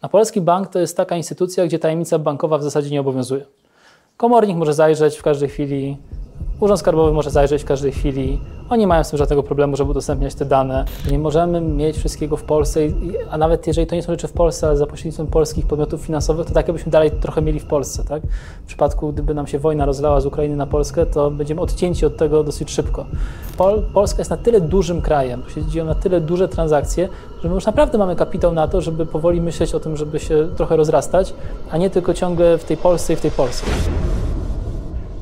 A polski bank to jest taka instytucja, gdzie tajemnica bankowa w zasadzie nie obowiązuje. Komornik może zajrzeć w każdej chwili, Urząd Skarbowy może zajrzeć w każdej chwili. Oni mają z tym żadnego problemu, żeby udostępniać te dane. Nie możemy mieć wszystkiego w Polsce, a nawet jeżeli to nie są rzeczy w Polsce, ale za pośrednictwem polskich podmiotów finansowych, to tak jakbyśmy dalej trochę mieli w Polsce. Tak? W przypadku, gdyby nam się wojna rozlała z Ukrainy na Polskę, to będziemy odcięci od tego dosyć szybko. Pol Polska jest na tyle dużym krajem, się dzieją na tyle duże transakcje, że my już naprawdę mamy kapitał na to, żeby powoli myśleć o tym, żeby się trochę rozrastać, a nie tylko ciągle w tej Polsce i w tej Polsce.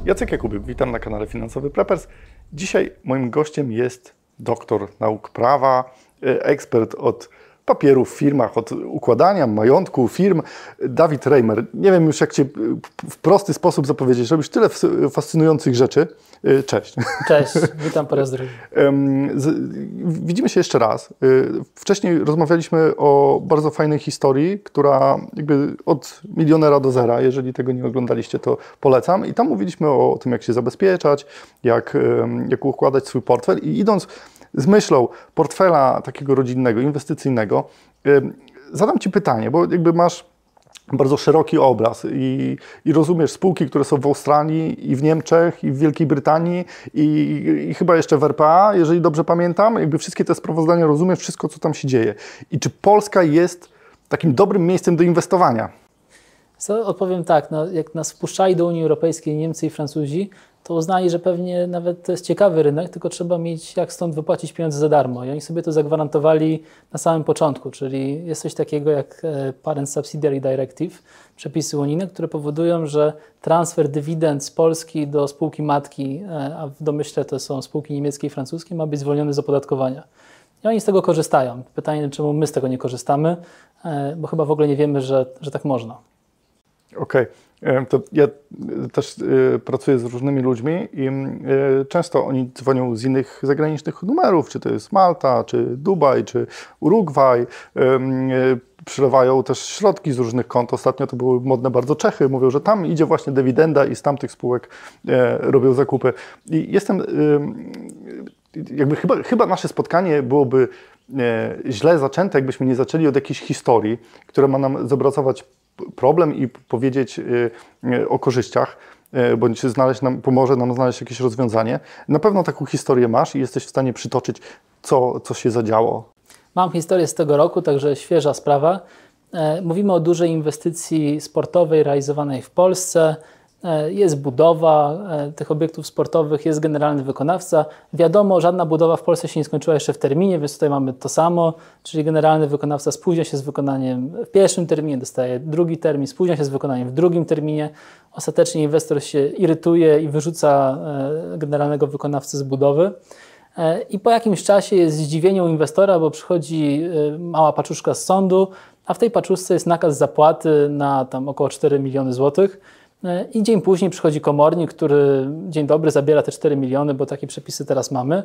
Jacek Jakuby, witam na kanale Finansowy Preppers. Dzisiaj moim gościem jest doktor nauk prawa, e, ekspert od papierów w firmach, od układania majątku firm, Dawid Reimer. Nie wiem już jak Cię w prosty sposób zapowiedzieć. Robisz tyle fascynujących rzeczy. E, cześć. Cześć, witam po raz drugi. Widzimy się jeszcze raz. E, wcześniej rozmawialiśmy o bardzo fajnej historii, która jakby od milionera do zera, jeżeli tego nie oglądaliście, to polecam. I tam mówiliśmy o tym, jak się zabezpieczać, jak, jak układać swój portfel i idąc z myślą portfela takiego rodzinnego, inwestycyjnego, zadam Ci pytanie, bo jakby masz bardzo szeroki obraz i, i, rozumiesz spółki, które są w Australii i w Niemczech i w Wielkiej Brytanii i, i, chyba jeszcze w RPA, jeżeli dobrze pamiętam, jakby wszystkie te sprawozdania rozumiesz, wszystko co tam się dzieje. I czy Polska jest takim dobrym miejscem do inwestowania? Co, odpowiem tak, no, jak nas wpuszczali do Unii Europejskiej Niemcy i Francuzi, to uznali, że pewnie nawet to jest ciekawy rynek, tylko trzeba mieć jak stąd wypłacić pieniądze za darmo. I oni sobie to zagwarantowali na samym początku, czyli jest coś takiego jak e, Parent Subsidiary Directive, przepisy unijne, które powodują, że transfer dywidend z Polski do spółki matki, e, a w domyśle to są spółki niemieckie i francuskie, ma być zwolniony z opodatkowania. I oni z tego korzystają. Pytanie, czemu my z tego nie korzystamy, e, bo chyba w ogóle nie wiemy, że, że tak można. Okej. Okay. To ja też e, pracuję z różnymi ludźmi i e, często oni dzwonią z innych zagranicznych numerów, czy to jest Malta, czy Dubaj, czy Urugwaj. E, przylewają też środki z różnych kont. Ostatnio to były modne bardzo Czechy. Mówią, że tam idzie właśnie dywidenda i z tamtych spółek robią zakupy. I jestem, jakby chyba, chyba nasze spotkanie byłoby źle zaczęte, jakbyśmy nie zaczęli od jakiejś historii, która ma nam zobrazować problem i powiedzieć y, y, o korzyściach, y, bądź znaleźć nam, pomoże nam znaleźć jakieś rozwiązanie. Na pewno taką historię masz i jesteś w stanie przytoczyć, co, co się zadziało. Mam historię z tego roku, także świeża sprawa. E, mówimy o dużej inwestycji sportowej realizowanej w Polsce. E, jest budowa e, tych obiektów sportowych, jest generalny wykonawca. Wiadomo, żadna budowa w Polsce się nie skończyła jeszcze w terminie, więc tutaj mamy to samo, czyli generalny wykonawca spóźnia się z wykonaniem w pierwszym terminie, dostaje drugi termin, spóźnia się z wykonaniem w drugim terminie. Ostatecznie inwestor się irytuje i wyrzuca e, generalnego wykonawcę z budowy. I po jakimś czasie jest zdziwienie u inwestora, bo przychodzi mała paczuszka z sądu, a w tej paczuszce jest nakaz zapłaty na tam około 4 miliony złotych I dzień później przychodzi komornik, który dzień dobry zabiera te 4 miliony, bo takie przepisy teraz mamy,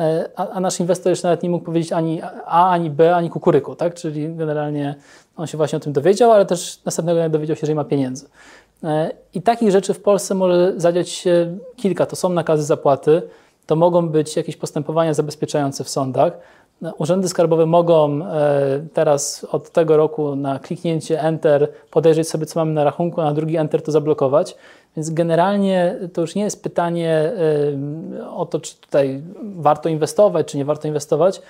e, a, a, nasz inwestor jeszcze nawet nie mógł powiedzieć ani A, ani B, ani kukuryku, tak? Czyli generalnie on się właśnie o tym dowiedział, ale też następnego dnia dowiedział się, że nie ma pieniędzy. E, I takich rzeczy w Polsce może zadziać się kilka. To są nakazy zapłaty, to mogą być jakieś postępowania zabezpieczające w sądach, Urzędy skarbowe mogą e, teraz od tego roku na kliknięcie Enter podejrzeć sobie, co mamy na rachunku, a na drugi Enter to zablokować. Więc generalnie to już nie jest pytanie e, o to, czy tutaj warto inwestować, czy nie warto inwestować.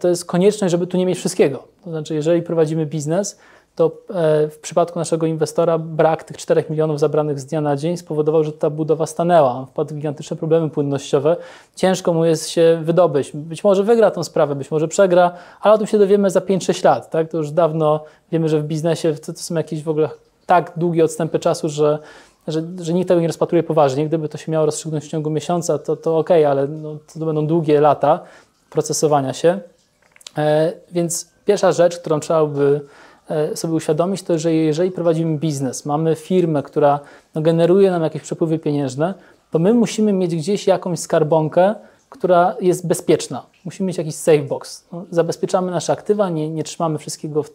To jest konieczność, żeby tu nie mieć wszystkiego. To znaczy, jeżeli prowadzimy biznes, to e, w przypadku naszego inwestora brak tych 4 milionów zabranych z dnia na dzień spowodował, że ta budowa stanęła. Wpadł w gigantyczne problemy płynnościowe. Ciężko mu jest się wydobyć. Być może wygra tą sprawę, być może przegra, ale o tym się dowiemy za 5-6 lat. Tak? To już dawno wiemy, że w biznesie to, to są jakieś w ogóle tak długie odstępy czasu, że, że, że nikt tego nie rozpatruje poważnie. Gdyby to się miało rozstrzygnąć w ciągu miesiąca, to, to ok, ale no, to będą długie lata procesowania się. E, więc pierwsza rzecz, którą trzeba by sobie uświadomić, to że jeżeli prowadzimy biznes, mamy firmę, która no, generuje nam jakieś przepływy pieniężne, to my musimy mieć gdzieś jakąś skarbonkę, która jest bezpieczna. Musimy mieć jakiś safe box. No, zabezpieczamy nasze aktywa, nie, nie trzymamy wszystkiego w, e,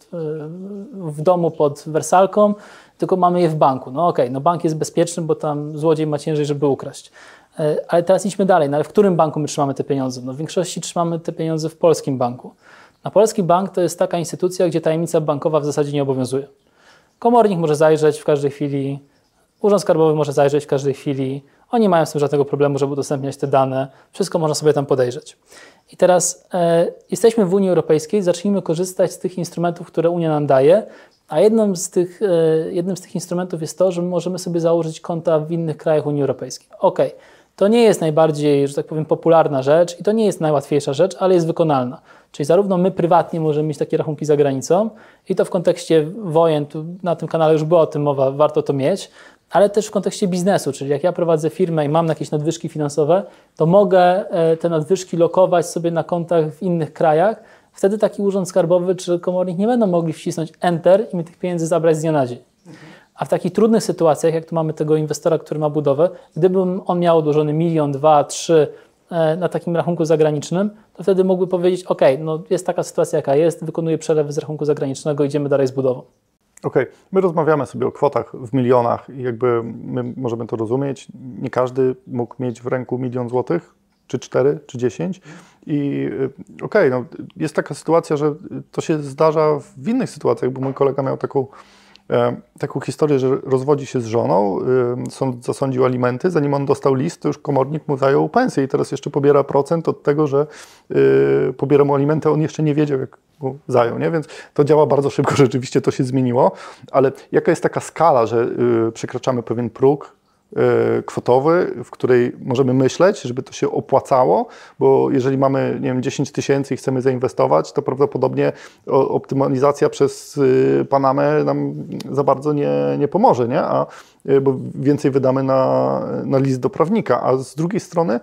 w, domu pod wersalką, tylko mamy je w banku. No okej, okay, no bank jest bezpieczny, bo tam złodziej ma ciężej, żeby ukraść. E, ale teraz idźmy dalej. No, ale w którym banku my trzymamy te pieniądze? No, w większości trzymamy te pieniądze w polskim banku. A polski bank to jest taka instytucja, gdzie tajemnica bankowa w zasadzie nie obowiązuje. Komornik może zajrzeć w każdej chwili, Urząd Skarbowy może zajrzeć w każdej chwili. Oni mają z tym żadnego problemu, żeby udostępniać te dane. Wszystko można sobie tam podejrzeć. I teraz e, jesteśmy w Unii Europejskiej, zacznijmy korzystać z tych instrumentów, które Unia nam daje, a jednym z, tych, e, jednym z tych instrumentów jest to, że możemy sobie założyć konta w innych krajach Unii Europejskiej. Ok, to nie jest najbardziej, że tak powiem, popularna rzecz i to nie jest najłatwiejsza rzecz, ale jest wykonalna. Czyli zarówno my prywatnie możemy mieć takie rachunki za granicą i to w kontekście wojen, tu na tym kanale już była o tym mowa, warto to mieć, ale też w kontekście biznesu, czyli jak ja prowadzę firmę i mam jakieś nadwyżki finansowe, to mogę e, te nadwyżki lokować sobie na kontach w innych krajach. Wtedy taki urząd skarbowy czy komornik nie będą mogli wcisnąć Enter i mi tych pieniędzy zabrać z dnia na dzień. A w takich trudnych sytuacjach, jak tu mamy tego inwestora, który ma budowę, gdybym on miał odłożony milion, dwa, trzy na takim rachunku zagranicznym, to wtedy mógłby powiedzieć: OK, no jest taka sytuacja, jaka jest, wykonuję przelew z rachunku zagranicznego, idziemy dalej z budową. Okej, okay. my rozmawiamy sobie o kwotach w milionach i jakby my możemy to rozumieć. Nie każdy mógł mieć w ręku milion złotych, czy cztery, czy dziesięć. I y, okej, okay, no, jest taka sytuacja, że to się zdarza w innych sytuacjach, bo mój kolega miał taką E, taką historię, że rozwodzi się z żoną, e, sąd zasądził alimenty, zanim on dostał list, to już komornik mu zajął pensję i teraz jeszcze pobiera procent od tego, że e, pobiera mu alimenty, on jeszcze nie wiedział, jak go zajął, nie? więc to działa bardzo szybko, rzeczywiście to się zmieniło, ale jaka jest taka skala, że przekraczamy pewien próg, E, kwotowy, w której możemy myśleć, żeby to się opłacało, bo jeżeli mamy nie wiem, 10 tysięcy i chcemy zainwestować, to prawdopodobnie optymalizacja przez y, Panamę nam za bardzo nie, nie pomoże, nie? A, y, bo więcej wydamy na, na list do prawnika, a z drugiej strony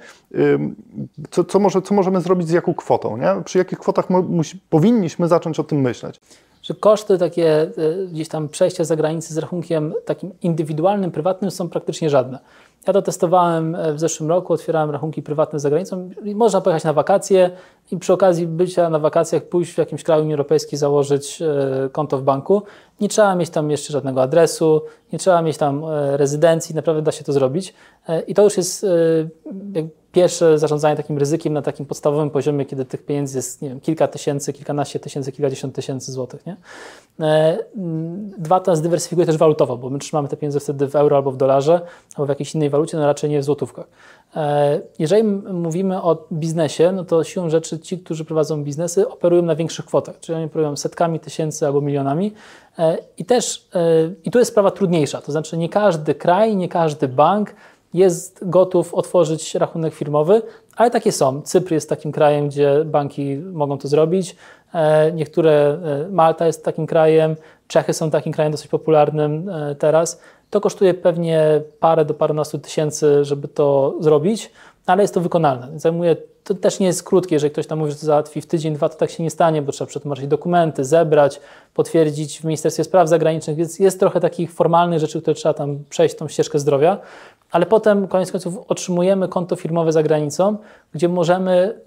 co, co, może, co możemy zrobić z jaką kwotą, nie? przy jakich kwotach musi, powinniśmy zacząć o tym myśleć że koszty takie e, gdzieś tam przejścia za granicę z rachunkiem takim indywidualnym, prywatnym są praktycznie żadne. Ja to testowałem e, w zeszłym roku, otwierałem rachunki prywatne za granicą. Można pojechać na wakacje i przy okazji bycia na wakacjach pójść w jakimś kraju Unii Europejskiej, założyć e, konto w banku. Nie trzeba mieć tam jeszcze żadnego adresu, nie trzeba mieć tam rezydencji, naprawdę da się to zrobić. I to już jest pierwsze zarządzanie takim ryzykiem na takim podstawowym poziomie, kiedy tych pieniędzy jest nie wiem, kilka tysięcy, kilkanaście tysięcy, kilkadziesiąt tysięcy złotych. Nie? E, dwa, to nas dywersyfikuje też walutowo, bo my trzymamy te pieniądze wtedy w euro albo w dolarze, albo w jakiejś innej walucie, no raczej nie w złotówkach. E, jeżeli mówimy o biznesie, no to siłą rzeczy ci, którzy prowadzą biznesy, operują na większych kwotach, czyli oni operują setkami tysięcy albo milionami. E, I też, i tu jest sprawa trudniejsza, to znaczy nie każdy kraj, nie każdy bank jest gotów otworzyć rachunek firmowy, ale takie są. Cypr jest takim krajem, gdzie banki mogą to zrobić. E, niektóre, e, Malta jest takim krajem, Czechy są takim krajem dosyć popularnym e, teraz. To kosztuje pewnie parę do parunastu tysięcy, żeby to zrobić, ale jest to wykonalne. Zajmuje, to też nie jest krótkie, jeżeli ktoś tam mówi, że to załatwi w tydzień, dwa, to tak się nie stanie, bo trzeba przetłumaczyć dokumenty, zebrać, potwierdzić w Ministerstwie Spraw Zagranicznych, więc jest trochę takich formalnych rzeczy, które trzeba tam przejść tą ścieżkę zdrowia ale potem koniec końców otrzymujemy konto firmowe za granicą, gdzie możemy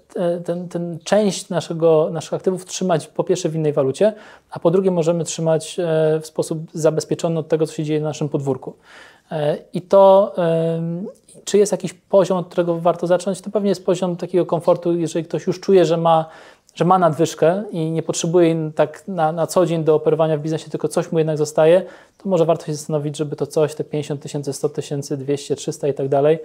ten, ten część naszego, naszych aktywów trzymać po pierwsze w innej walucie, a po drugie możemy trzymać e, w sposób zabezpieczony od tego, co się dzieje na naszym podwórku. E, I to, czy jest jakiś poziom, od którego warto zacząć, to pewnie jest poziom takiego komfortu, jeżeli ktoś już czuje, że ma że ma nadwyżkę i nie potrzebuje tak na, na co dzień do operowania w biznesie, tylko coś mu jednak zostaje, to może warto się zastanowić, żeby to coś, te 50 tysięcy, 100 tysięcy, 200, 300 i tak dalej,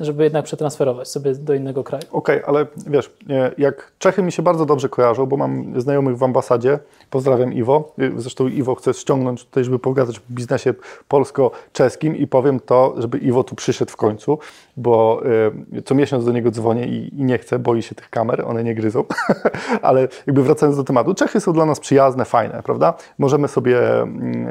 żeby jednak przetransferować sobie do innego kraju. Okej, okay, ale wiesz, jak Czechy mi się bardzo dobrze kojarzą, bo mam znajomych w ambasadzie, pozdrawiam Iwo, zresztą Iwo chce ściągnąć tutaj, żeby pogadać o biznesie polsko-czeskim i powiem to, żeby Iwo tu przyszedł w końcu, bo y, co miesiąc do niego dzwonię i, nie chcę, boi się tych kamer, one nie gryzą, ale jakby wracając do tematu, Czechy są dla nas przyjazne, fajne, prawda? Możemy sobie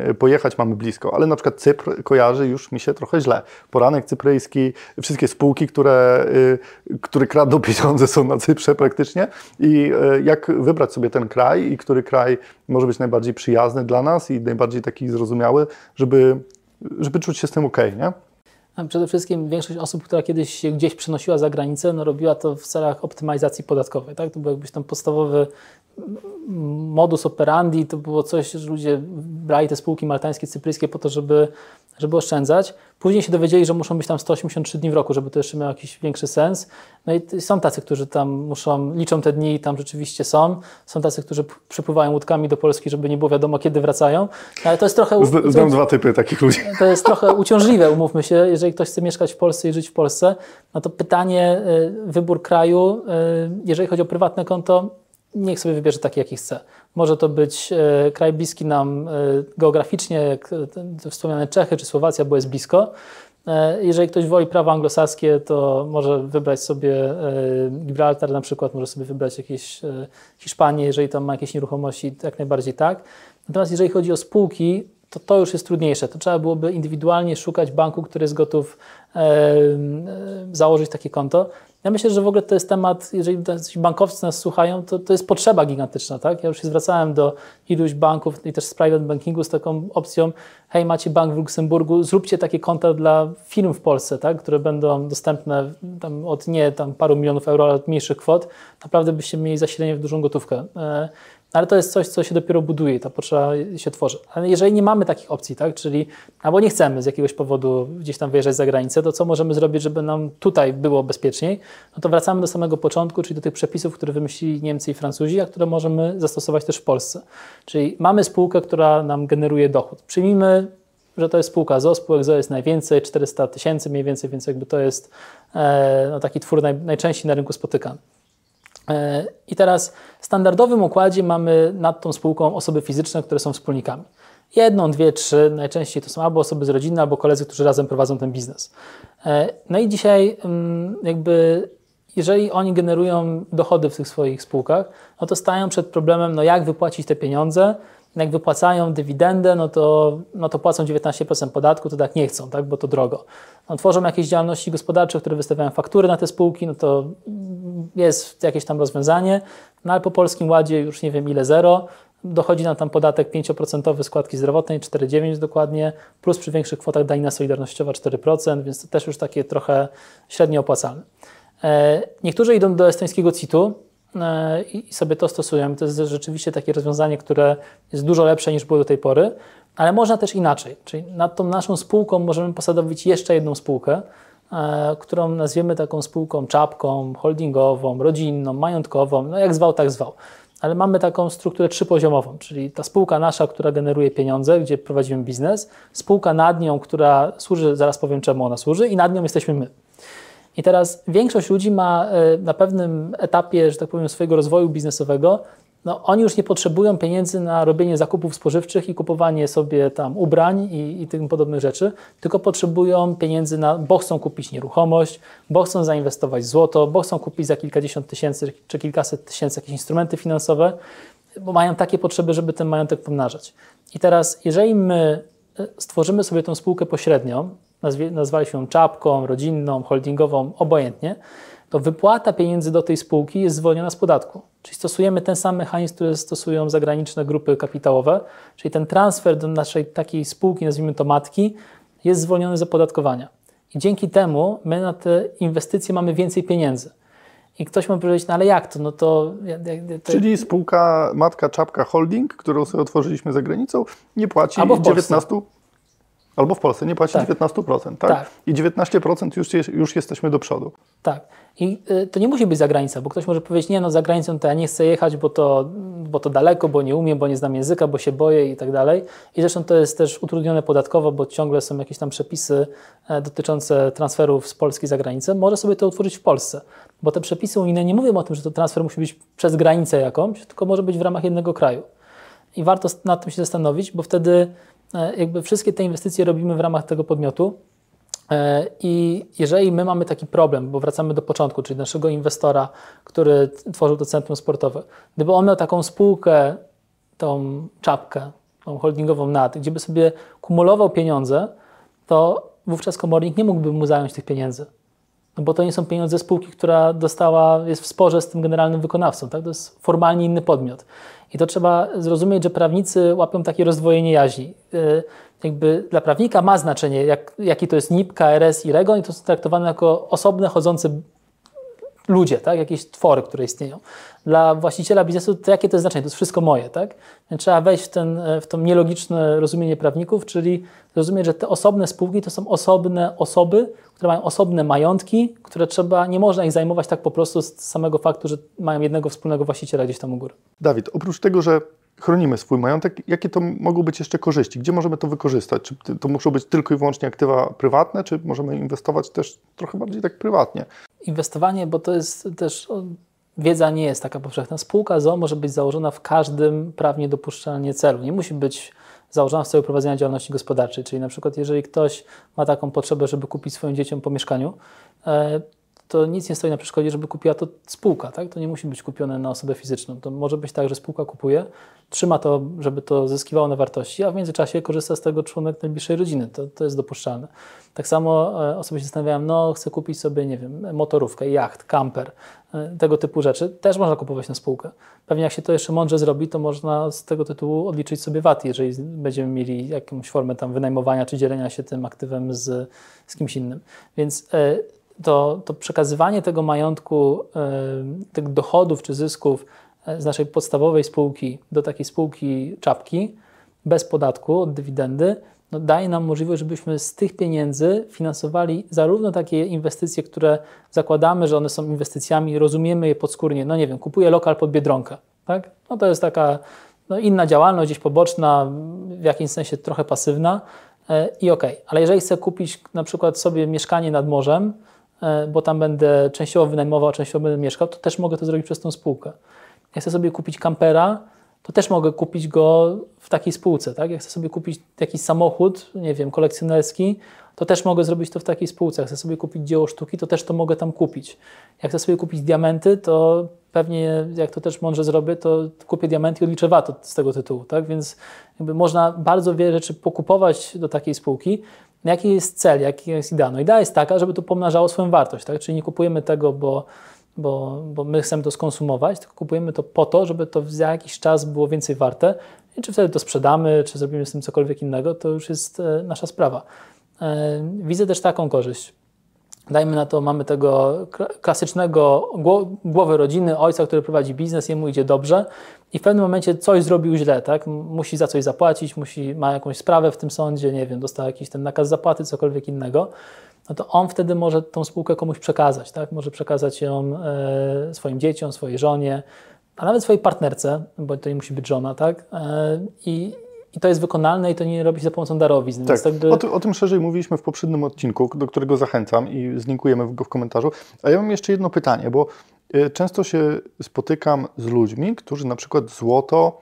y, pojechać, mamy blisko, ale na przykład Cypr kojarzy już mi się trochę źle. Poranek cypryjski, wszystkie spółki, które, y, które kradną pieniądze są na Cyprze praktycznie i y, jak wybrać sobie ten kraj i który kraj może być najbardziej przyjazny dla nas i najbardziej taki zrozumiały, żeby, żeby czuć się z tym ok, nie? Przede wszystkim większość osób, która kiedyś się gdzieś przenosiła za granicę, no robiła to w celach optymalizacji podatkowej. Tak? To był jakbyś tam podstawowy modus operandi to było coś, że ludzie brali te spółki maltańskie, cypryjskie po to, żeby, żeby oszczędzać. Później się dowiedzieli, że muszą być tam 183 dni w roku, żeby to jeszcze miało jakiś większy sens. No i są tacy, którzy tam muszą, liczą te dni i tam rzeczywiście są. Są tacy, którzy przypływają łódkami do Polski, żeby nie było wiadomo, kiedy wracają. Ale to jest trochę... Znam dwa typy takich ludzi. To jest trochę uciążliwe, umówmy się. Jeżeli ktoś chce mieszkać w Polsce i żyć w Polsce, no to pytanie, y, wybór kraju, y, jeżeli chodzi o prywatne konto, niech sobie wybierze taki, jaki chce. Może to być e, kraj bliski nam e, geograficznie, jak e, wspomniane Czechy czy Słowacja, bo jest blisko. Jeżeli ktoś woli prawo anglosaskie, to może wybrać sobie Gibraltar na przykład, może sobie wybrać jakieś Hiszpanię, jeżeli tam ma jakieś nieruchomości, jak najbardziej tak. Natomiast jeżeli chodzi o spółki, to to już jest trudniejsze. To trzeba byłoby indywidualnie szukać banku, który jest gotów założyć takie konto. Ja myślę, że w ogóle to jest temat, jeżeli bankowcy nas słuchają, to, to jest potrzeba gigantyczna. Tak? Ja już się zwracałem do iluś banków i też z private bankingu z taką opcją, hej, macie bank w Luksemburgu, zróbcie takie konta dla firm w Polsce, tak? które będą dostępne od nie tam paru milionów euro, ale od mniejszych kwot. Naprawdę byście mieli zasilenie w dużą gotówkę. Ale to jest coś, co się dopiero buduje, ta potrzeba się tworzy. Ale jeżeli nie mamy takich opcji, tak, czyli albo nie chcemy z jakiegoś powodu gdzieś tam wyjeżdżać za granicę, to co możemy zrobić, żeby nam tutaj było bezpieczniej? No to wracamy do samego początku, czyli do tych przepisów, które wymyślili Niemcy i Francuzi, a które możemy zastosować też w Polsce. Czyli mamy spółkę, która nam generuje dochód. Przyjmijmy że to jest spółka ZO, spółek ZO jest najwięcej, 400 tysięcy mniej więcej, więc jakby to jest e, no, taki twór naj, najczęściej na rynku spotykany. E, I teraz w standardowym układzie mamy nad tą spółką osoby fizyczne, które są wspólnikami. Jedną, dwie, trzy, najczęściej to są albo osoby z rodziny, albo koledzy, którzy razem prowadzą ten biznes. E, no i dzisiaj mm, jakby jeżeli oni generują dochody w tych swoich spółkach, no to stają przed problemem, no jak wypłacić te pieniądze, jak wypłacają dywidendę, no to, no to płacą 19% podatku, to tak nie chcą, tak, bo to drogo. No, tworzą jakieś działalności gospodarcze, które wystawiają faktury na te spółki, no to jest jakieś tam rozwiązanie, no ale po Polskim Ładzie już nie wiem ile zero, dochodzi nam tam podatek 5% składki zdrowotnej, 4,9 dokładnie, plus przy większych kwotach danina solidarnościowa 4%, więc to też już takie trochę średnio opłacalne. E, niektórzy idą do estońskiego CIT-u, i sobie to stosujemy. To jest rzeczywiście takie rozwiązanie, które jest dużo lepsze niż było do tej pory, ale można też inaczej. Czyli nad tą naszą spółką możemy posadowić jeszcze jedną spółkę, e, którą nazwiemy taką spółką czapką, holdingową, rodzinną, majątkową, no jak zwał, tak zwał. Ale mamy taką strukturę trzypoziomową, czyli ta spółka nasza, która generuje pieniądze, gdzie prowadzimy biznes, spółka nad nią, która służy, zaraz powiem czemu ona służy, i nad nią jesteśmy my. I teraz większość ludzi ma e, na pewnym etapie, że tak powiem, swojego rozwoju biznesowego, no, oni już nie potrzebują pieniędzy na robienie zakupów spożywczych i kupowanie sobie tam ubrań i, i tym podobnych rzeczy, tylko potrzebują pieniędzy na, bo chcą kupić nieruchomość, bo chcą zainwestować w złoto, bo chcą kupić za kilkadziesiąt tysięcy czy kilkaset tysięcy jakieś instrumenty finansowe, bo mają takie potrzeby, żeby ten majątek pomnażać. I teraz, jeżeli my e, stworzymy sobie tą spółkę pośrednią, nazwaliśmy ją czapką, rodzinną, holdingową, obojętnie, to wypłata pieniędzy do tej spółki jest zwolniona z podatku. Czyli stosujemy ten sam mechanizm, który stosują zagraniczne grupy kapitałowe, czyli ten transfer do naszej takiej spółki, nazwijmy to matki, jest zwolniony z opodatkowania. I dzięki temu my na te inwestycje mamy więcej pieniędzy. I ktoś może powiedzieć, no ale jak to? No to, to... Czyli spółka Matka Czapka Holding, którą sobie otworzyliśmy za granicą, nie płaci Albo 19%. Albo w Polsce nie płaci tak. 19%, tak? tak? I 19% już, już jesteśmy do przodu. Tak. I y, to nie musi być zagranica, bo ktoś może powiedzieć, nie no za granicą to ja nie chcę jechać, bo to, bo to daleko, bo nie umiem, bo nie znam języka, bo się boję i tak dalej. I zresztą to jest też utrudnione podatkowo, bo ciągle są jakieś tam przepisy e, dotyczące transferów z Polski za granicę. Może sobie to utworzyć w Polsce, bo te przepisy unijne nie mówią o tym, że to transfer musi być przez granicę jakąś, tylko może być w ramach jednego kraju. I warto nad tym się zastanowić, bo wtedy jakby wszystkie te inwestycje robimy w ramach tego podmiotu. E, I jeżeli my mamy taki problem, bo wracamy do początku, czyli naszego inwestora, który tworzył to centrum sportowe, gdyby on miał taką spółkę, tą czapkę, tą holdingową NAD, gdzie by sobie kumulował pieniądze, to wówczas komornik nie mógłby mu zająć tych pieniędzy. No bo to nie są pieniądze spółki, która dostała, jest w sporze z tym generalnym wykonawcą. Tak? To jest formalnie inny podmiot. I to trzeba zrozumieć, że prawnicy łapią takie rozdwojenie jaźni. Y, jakby dla prawnika ma znaczenie, jak, jaki to jest NIP, KRS i REGON i to są traktowane jako osobne, chodzące ludzie, tak? jakieś twory, które istnieją. Dla właściciela biznesu to jakie to jest znaczenie? To jest wszystko moje. Tak? Trzeba wejść w, ten, w to nielogiczne rozumienie prawników, czyli rozumieć, że te osobne spółki to są osobne osoby, które mają osobne majątki, które trzeba, nie można ich zajmować tak po prostu z samego faktu, że mają jednego wspólnego właściciela gdzieś tam u góry. Dawid, oprócz tego, że chronimy swój majątek, jakie to mogą być jeszcze korzyści? Gdzie możemy to wykorzystać? Czy to muszą być tylko i wyłącznie aktywa prywatne, czy możemy inwestować też trochę bardziej tak prywatnie? Inwestowanie, bo to jest też wiedza nie jest taka powszechna. Spółka ZO może być założona w każdym prawnie dopuszczalnie celu. Nie musi być założona w celu prowadzenia działalności gospodarczej. Czyli na przykład jeżeli ktoś ma taką potrzebę, żeby kupić swoim dzieciom po mieszkaniu, e, to nic nie stoi na przeszkodzie, żeby kupiła to spółka. Tak? To nie musi być kupione na osobę fizyczną. To może być tak, że spółka kupuje, trzyma to, żeby to zyskiwało na wartości, a w międzyczasie korzysta z tego członek najbliższej rodziny. To, to jest dopuszczalne. Tak samo e, osoby się zastanawiają, no chcę kupić sobie, nie wiem, motorówkę, jacht, kamper, e, tego typu rzeczy. Też można kupować na spółkę. Pewnie jak się to jeszcze mądrze zrobi, to można z tego tytułu odliczyć sobie VAT, jeżeli będziemy mieli jakąś formę tam wynajmowania czy dzielenia się tym aktywem z, z kimś innym. Więc e, to, to przekazywanie tego majątku, tych dochodów czy zysków z naszej podstawowej spółki do takiej spółki czapki bez podatku od dywidendy no daje nam możliwość, żebyśmy z tych pieniędzy finansowali zarówno takie inwestycje, które zakładamy, że one są inwestycjami, rozumiemy je podskórnie, no nie wiem, kupuję lokal pod Biedronkę, tak? No to jest taka no inna działalność, gdzieś poboczna, w jakimś sensie trochę pasywna e, i okej. Okay. Ale jeżeli chcę kupić na przykład sobie mieszkanie nad morzem, e, bo tam będę częściowo wynajmował, częściowo będę mieszkał, to też mogę to zrobić przez tą spółkę. Jak chcę sobie kupić kampera, to też mogę kupić go w takiej spółce. Tak? Jak chcę sobie kupić jakiś samochód, nie wiem, kolekcjonerski, to też mogę zrobić to w takiej spółce. Jak chcę sobie kupić dzieło sztuki, to też to mogę tam kupić. Jak chcę sobie kupić diamenty, to pewnie, jak to też mądrze zrobię, to kupię diamenty i odliczę VAT z tego tytułu. Tak? Więc można bardzo wiele rzeczy pokupować do takiej spółki. Jaki jest cel, jaki jest idea? No idea jest taka, żeby to pomnażało swoją wartość. Tak? Czyli nie kupujemy tego, bo bo, bo my chcemy to skonsumować, tylko kupujemy to po to, żeby to za jakiś czas było więcej warte. I czy wtedy to sprzedamy, czy zrobimy z tym cokolwiek innego, to już jest e, nasza sprawa. E, widzę też taką korzyść. Dajmy na to, mamy tego klasycznego głowy rodziny, ojca, który prowadzi biznes, jemu idzie dobrze i w pewnym momencie coś zrobił źle, tak? Musi za coś zapłacić, musi, ma jakąś sprawę w tym sądzie, nie wiem, dostał jakiś ten nakaz zapłaty, cokolwiek innego no to on wtedy może tą spółkę komuś przekazać, tak? Może przekazać ją e, swoim dzieciom, swojej żonie, a nawet swojej partnerce, bo to nie musi być żona, tak? E, I, i to jest wykonalne i to nie robi się za pomocą darowizn. Tak, jakby... o, ty, o, tym szerzej mówiliśmy w poprzednim odcinku, do którego zachęcam i zlinkujemy go w komentarzu. A ja mam jeszcze jedno pytanie, bo e, często się spotykam z ludźmi, którzy na przykład złoto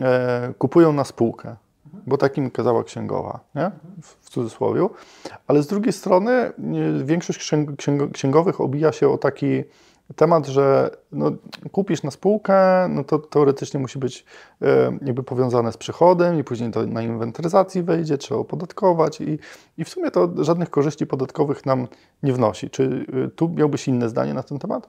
e, kupują na spółkę bo takim kazała księgowa, nie? w cudzysłowie. Ale z drugiej strony większość księgowych obija się o taki temat, że no, kupisz na spółkę, no to teoretycznie musi być e, jakby powiązane z przychodem i później to na inwentaryzacji wejdzie, trzeba opodatkować i, i w sumie to żadnych korzyści podatkowych nam nie wnosi. Czy e, tu miałbyś inne zdanie na ten temat?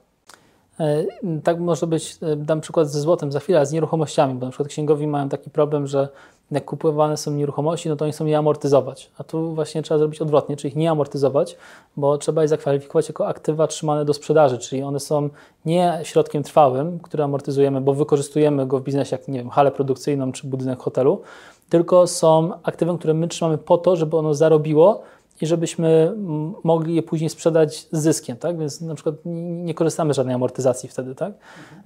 E, tak może być, dam przykład ze złotem za chwilę, a z nieruchomościami, bo na przykład księgowi mają taki problem, że jak kupowane są nieruchomości, no to oni chcą je amortyzować. A tu właśnie trzeba zrobić odwrotnie, czyli ich nie amortyzować, bo trzeba je zakwalifikować jako aktywa trzymane do sprzedaży, czyli one są nie środkiem trwałym, który amortyzujemy, bo wykorzystujemy go w biznesie, jak nie wiem, halę produkcyjną czy budynek hotelu, tylko są aktywem, które my trzymamy po to, żeby ono zarobiło i żebyśmy mogli je później sprzedać z zyskiem, tak? Więc na przykład nie korzystamy z żadnej amortyzacji wtedy, tak?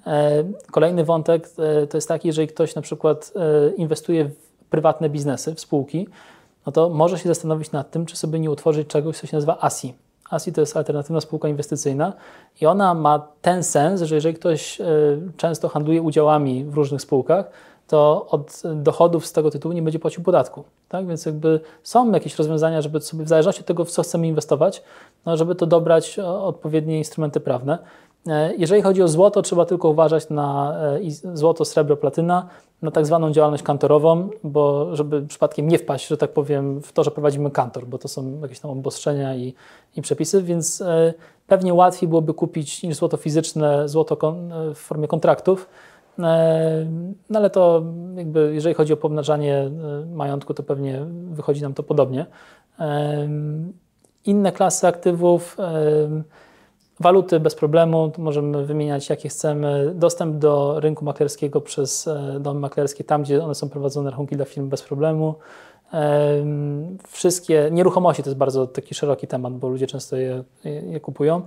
E, kolejny wątek e, to jest taki, jeżeli ktoś na przykład e, inwestuje w prywatne biznesy, w spółki, no to może się zastanowić nad tym, czy sobie nie utworzyć czegoś, co się nazywa ASI. ASI to jest alternatywna spółka inwestycyjna i ona ma ten sens, że jeżeli ktoś często handluje udziałami w różnych spółkach, to od dochodów z tego tytułu nie będzie płacił podatku. Tak? Więc jakby są jakieś rozwiązania, żeby sobie w zależności od tego, w co chcemy inwestować, no żeby to dobrać odpowiednie instrumenty prawne. E, jeżeli chodzi o złoto, trzeba tylko uważać na e, złoto, srebro, platyna, na tak zwaną działalność kantorową, bo żeby przypadkiem nie wpaść, że tak powiem, w to, że prowadzimy kantor, bo to są jakieś tam obostrzenia i, i przepisy, więc e, pewnie łatwiej byłoby kupić niż złoto fizyczne, złoto w formie kontraktów. No ale to jakby, jeżeli chodzi o pomnażanie majątku, to pewnie wychodzi nam to podobnie. Inne klasy aktywów Waluty bez problemu, możemy wymieniać jakie chcemy. Dostęp do rynku maklerskiego przez e, domy maklerskie, tam gdzie one są prowadzone, rachunki dla firm bez problemu. Wszystkie nieruchomości to jest bardzo taki szeroki temat, bo ludzie często je, je kupują.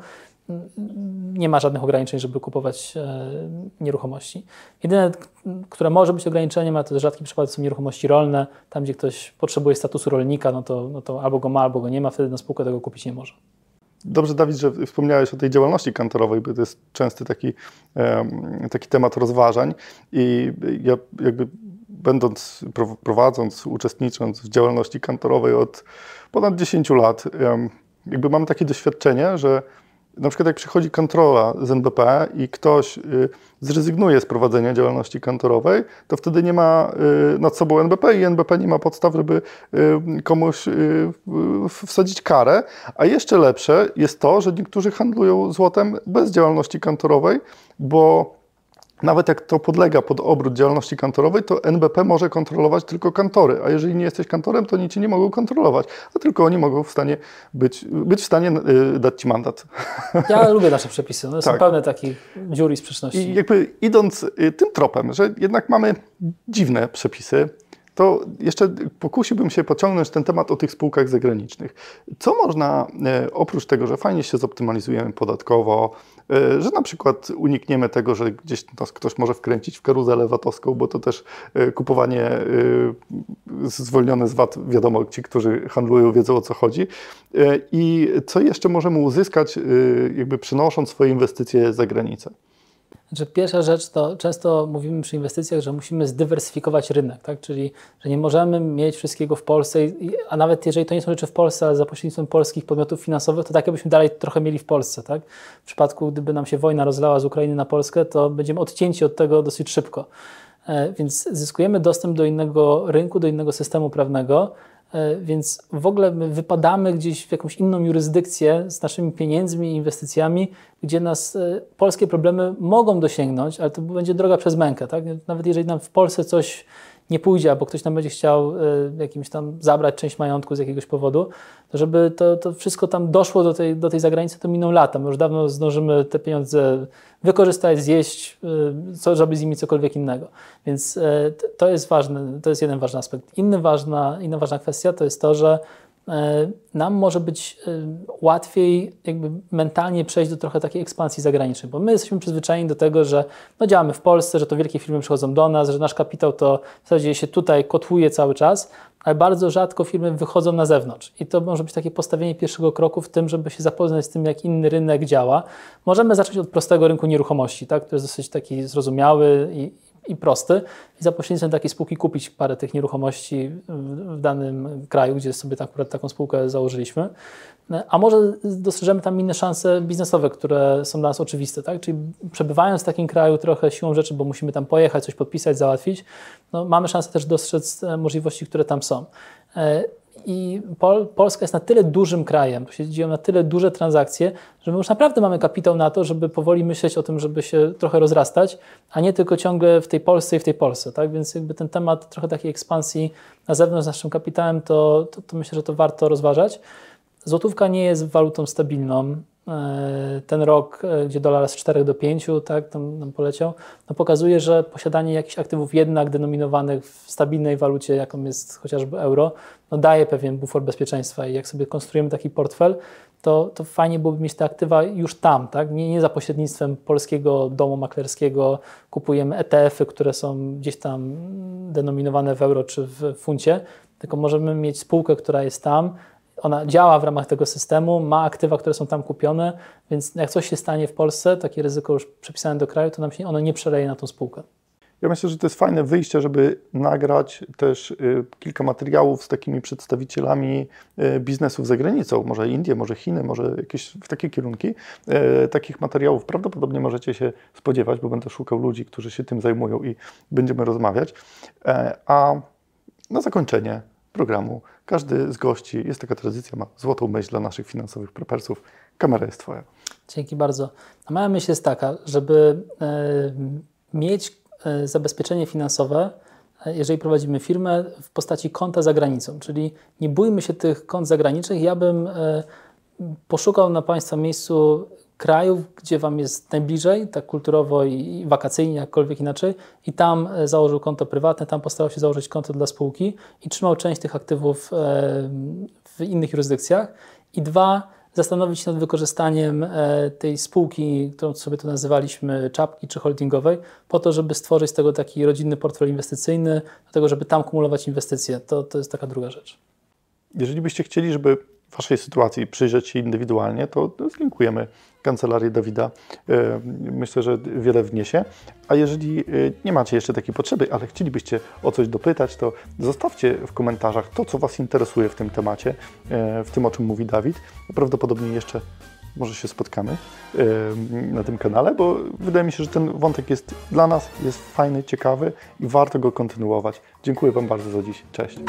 Nie ma żadnych ograniczeń, żeby kupować e, nieruchomości. Jedyne, które może być ograniczeniem, ale to rzadki przykład, są nieruchomości rolne. Tam, gdzie ktoś potrzebuje statusu rolnika, no to, no to albo go ma, albo go nie ma, wtedy na spółkę tego kupić nie może. Dobrze, Dawid, że wspomniałeś o tej działalności kantorowej, bo to jest częsty taki, taki temat rozważań i ja jakby będąc, prowadząc, uczestnicząc w działalności kantorowej od ponad 10 lat, jakby mam takie doświadczenie, że na przykład jak przychodzi kontrola z NBP i ktoś y, zrezygnuje z prowadzenia działalności kantorowej, to wtedy nie ma y, nad sobą NBP i NBP nie ma podstaw, żeby y, komuś wsadzić karę. A jeszcze lepsze jest to, że niektórzy handlują złotem bez działalności kantorowej, bo nawet jak to podlega pod obrót działalności kantorowej, to NBP może kontrolować tylko kantory, a jeżeli nie jesteś kantorem, to oni cię nie mogą kontrolować, a tylko oni mogą w stanie być, być w stanie yy, dać ci mandat. Ja lubię nasze przepisy, one tak. są pełne takich dziur i sprzeczności. I jakby idąc y, tym tropem, że jednak mamy dziwne przepisy, to jeszcze pokusiłbym się pociągnąć ten temat o tych spółkach zagranicznych. Co można, e, oprócz tego, że fajnie się zoptymalizujemy podatkowo, że na przykład unikniemy tego, że gdzieś nas ktoś może wkręcić w karuzelę VAT-owską, bo to też e, kupowanie zwolnione z VAT, wiadomo, ci, którzy handlują, wiedzą o co chodzi. I co jeszcze możemy uzyskać, jakby przynosząc swoje inwestycje za granicę? Znaczy, pierwsza rzecz to często mówimy przy inwestycjach, że musimy zdywersyfikować rynek, tak? czyli że nie możemy mieć wszystkiego w Polsce, a nawet jeżeli to nie są rzeczy w Polsce, ale za pośrednictwem polskich podmiotów finansowych, to tak jakbyśmy dalej trochę mieli w Polsce. Tak? W przypadku, gdyby nam się wojna rozlała z Ukrainy na Polskę, to będziemy odcięci od tego dosyć szybko. E, więc zyskujemy dostęp do innego rynku, do innego systemu prawnego, więc w ogóle my wypadamy gdzieś w jakąś inną jurysdykcję z naszymi pieniędzmi i inwestycjami, gdzie nas e, polskie problemy mogą dosięgnąć, ale to będzie droga przez mękę. Tak? Nawet jeżeli nam w Polsce coś nie pójdzie, albo ktoś nam będzie chciał e, jakimś tam zabrać część majątku z jakiegoś powodu, to żeby to, to wszystko tam doszło do tej, do tej zagranicy, to miną lata. My już dawno zdążymy te pieniądze wykorzystać, zjeść, y, co, żeby z nimi cokolwiek innego. Więc y, to jest ważny, to jest jeden ważny aspekt. Inny ważna, inna ważna kwestia to jest to, że nam może być łatwiej jakby mentalnie przejść do trochę takiej ekspansji zagranicznej, bo my jesteśmy przyzwyczajeni do tego, że no działamy w Polsce, że to wielkie firmy przychodzą do nas, że nasz kapitał to w zasadzie się tutaj kotłuje cały czas, ale bardzo rzadko firmy wychodzą na zewnątrz. I to może być takie postawienie pierwszego kroku w tym, żeby się zapoznać z tym, jak inny rynek działa. Możemy zacząć od prostego rynku nieruchomości, tak? który jest dosyć taki zrozumiały i, i prosty. I za pośrednictwem takiej spółki kupić parę tych nieruchomości w, danym kraju, gdzie sobie akurat taką spółkę założyliśmy. A może dostrzeżemy tam inne szanse biznesowe, które są dla nas oczywiste, tak? Czyli przebywając w takim kraju trochę siłą rzeczy, bo musimy tam pojechać, coś podpisać, załatwić, no mamy szansę też dostrzec e, możliwości, które tam są. I Pol Polska jest na tyle dużym krajem, tu się dzieją na tyle duże transakcje, że my już naprawdę mamy kapitał na to, żeby powoli myśleć o tym, żeby się trochę rozrastać, a nie tylko ciągle w tej Polsce i w tej Polsce. Tak? Więc jakby ten temat trochę takiej ekspansji na zewnątrz z naszym kapitałem, to, to, to myślę, że to warto rozważać. Złotówka nie jest walutą stabilną. E, ten rok, e, gdzie dolar z 4 do 5, tak, tam, tam poleciał, no pokazuje, że posiadanie jakichś aktywów jednak denominowanych w stabilnej walucie, jaką jest chociażby euro, no daje pewien bufor bezpieczeństwa i jak sobie konstruujemy taki portfel, to, to fajnie byłoby mieć te aktywa już tam, tak? nie, nie za pośrednictwem polskiego domu maklerskiego kupujemy ETF-y, które są gdzieś tam denominowane w euro czy w funcie, tylko możemy mieć spółkę, która jest tam, ona działa w ramach tego systemu, ma aktywa, które są tam kupione, więc jak coś się stanie w Polsce, takie ryzyko już przypisane do kraju, to nam się ono nie przeleje na tą spółkę. Ja myślę, że to jest fajne wyjście, żeby nagrać też y, kilka materiałów z takimi przedstawicielami y, biznesów za granicą, może Indie, może Chiny, może jakieś w takie kierunki. Y, takich materiałów prawdopodobnie możecie się spodziewać, bo będę szukał ludzi, którzy się tym zajmują i będziemy rozmawiać. E, a na zakończenie programu każdy z gości, jest taka tradycja, ma złotą myśl dla naszych finansowych prepersów. Kamera jest Twoja. Dzięki bardzo. A moja myśl jest taka, żeby e, mieć e, zabezpieczenie finansowe, e, jeżeli prowadzimy firmę w postaci konta za granicą, czyli nie bójmy się tych kont zagranicznych. Ja bym poszukał na Państwa miejscu krajów, gdzie Wam jest najbliżej, tak kulturowo i wakacyjnie, jakkolwiek inaczej, i tam e, założył konto prywatne, tam postarał się założyć konto dla spółki i trzymał część tych aktywów e, w innych jurysdykcjach. I dwa, zastanowić się nad wykorzystaniem e, tej spółki, którą sobie tu nazywaliśmy czapki czy holdingowej, po to, żeby stworzyć z tego taki rodzinny portfel inwestycyjny, do tego, żeby tam kumulować inwestycje. To, to jest taka druga rzecz. Jeżeli byście chcieli, żeby Waszej sytuacji przyjrzeć się indywidualnie, to zlinkujemy kancelarię Dawida. E, myślę, że wiele wniesie. A jeżeli e, nie macie jeszcze takiej potrzeby, ale chcielibyście o coś dopytać, to zostawcie w komentarzach to, co Was interesuje w tym temacie, e, w tym, o czym mówi Dawid. Prawdopodobnie jeszcze może się spotkamy na tym kanale, bo wydaje mi się, że ten wątek jest dla nas jest fajny, ciekawy i warto go kontynuować. Dziękuję Wam bardzo za dziś. Cześć.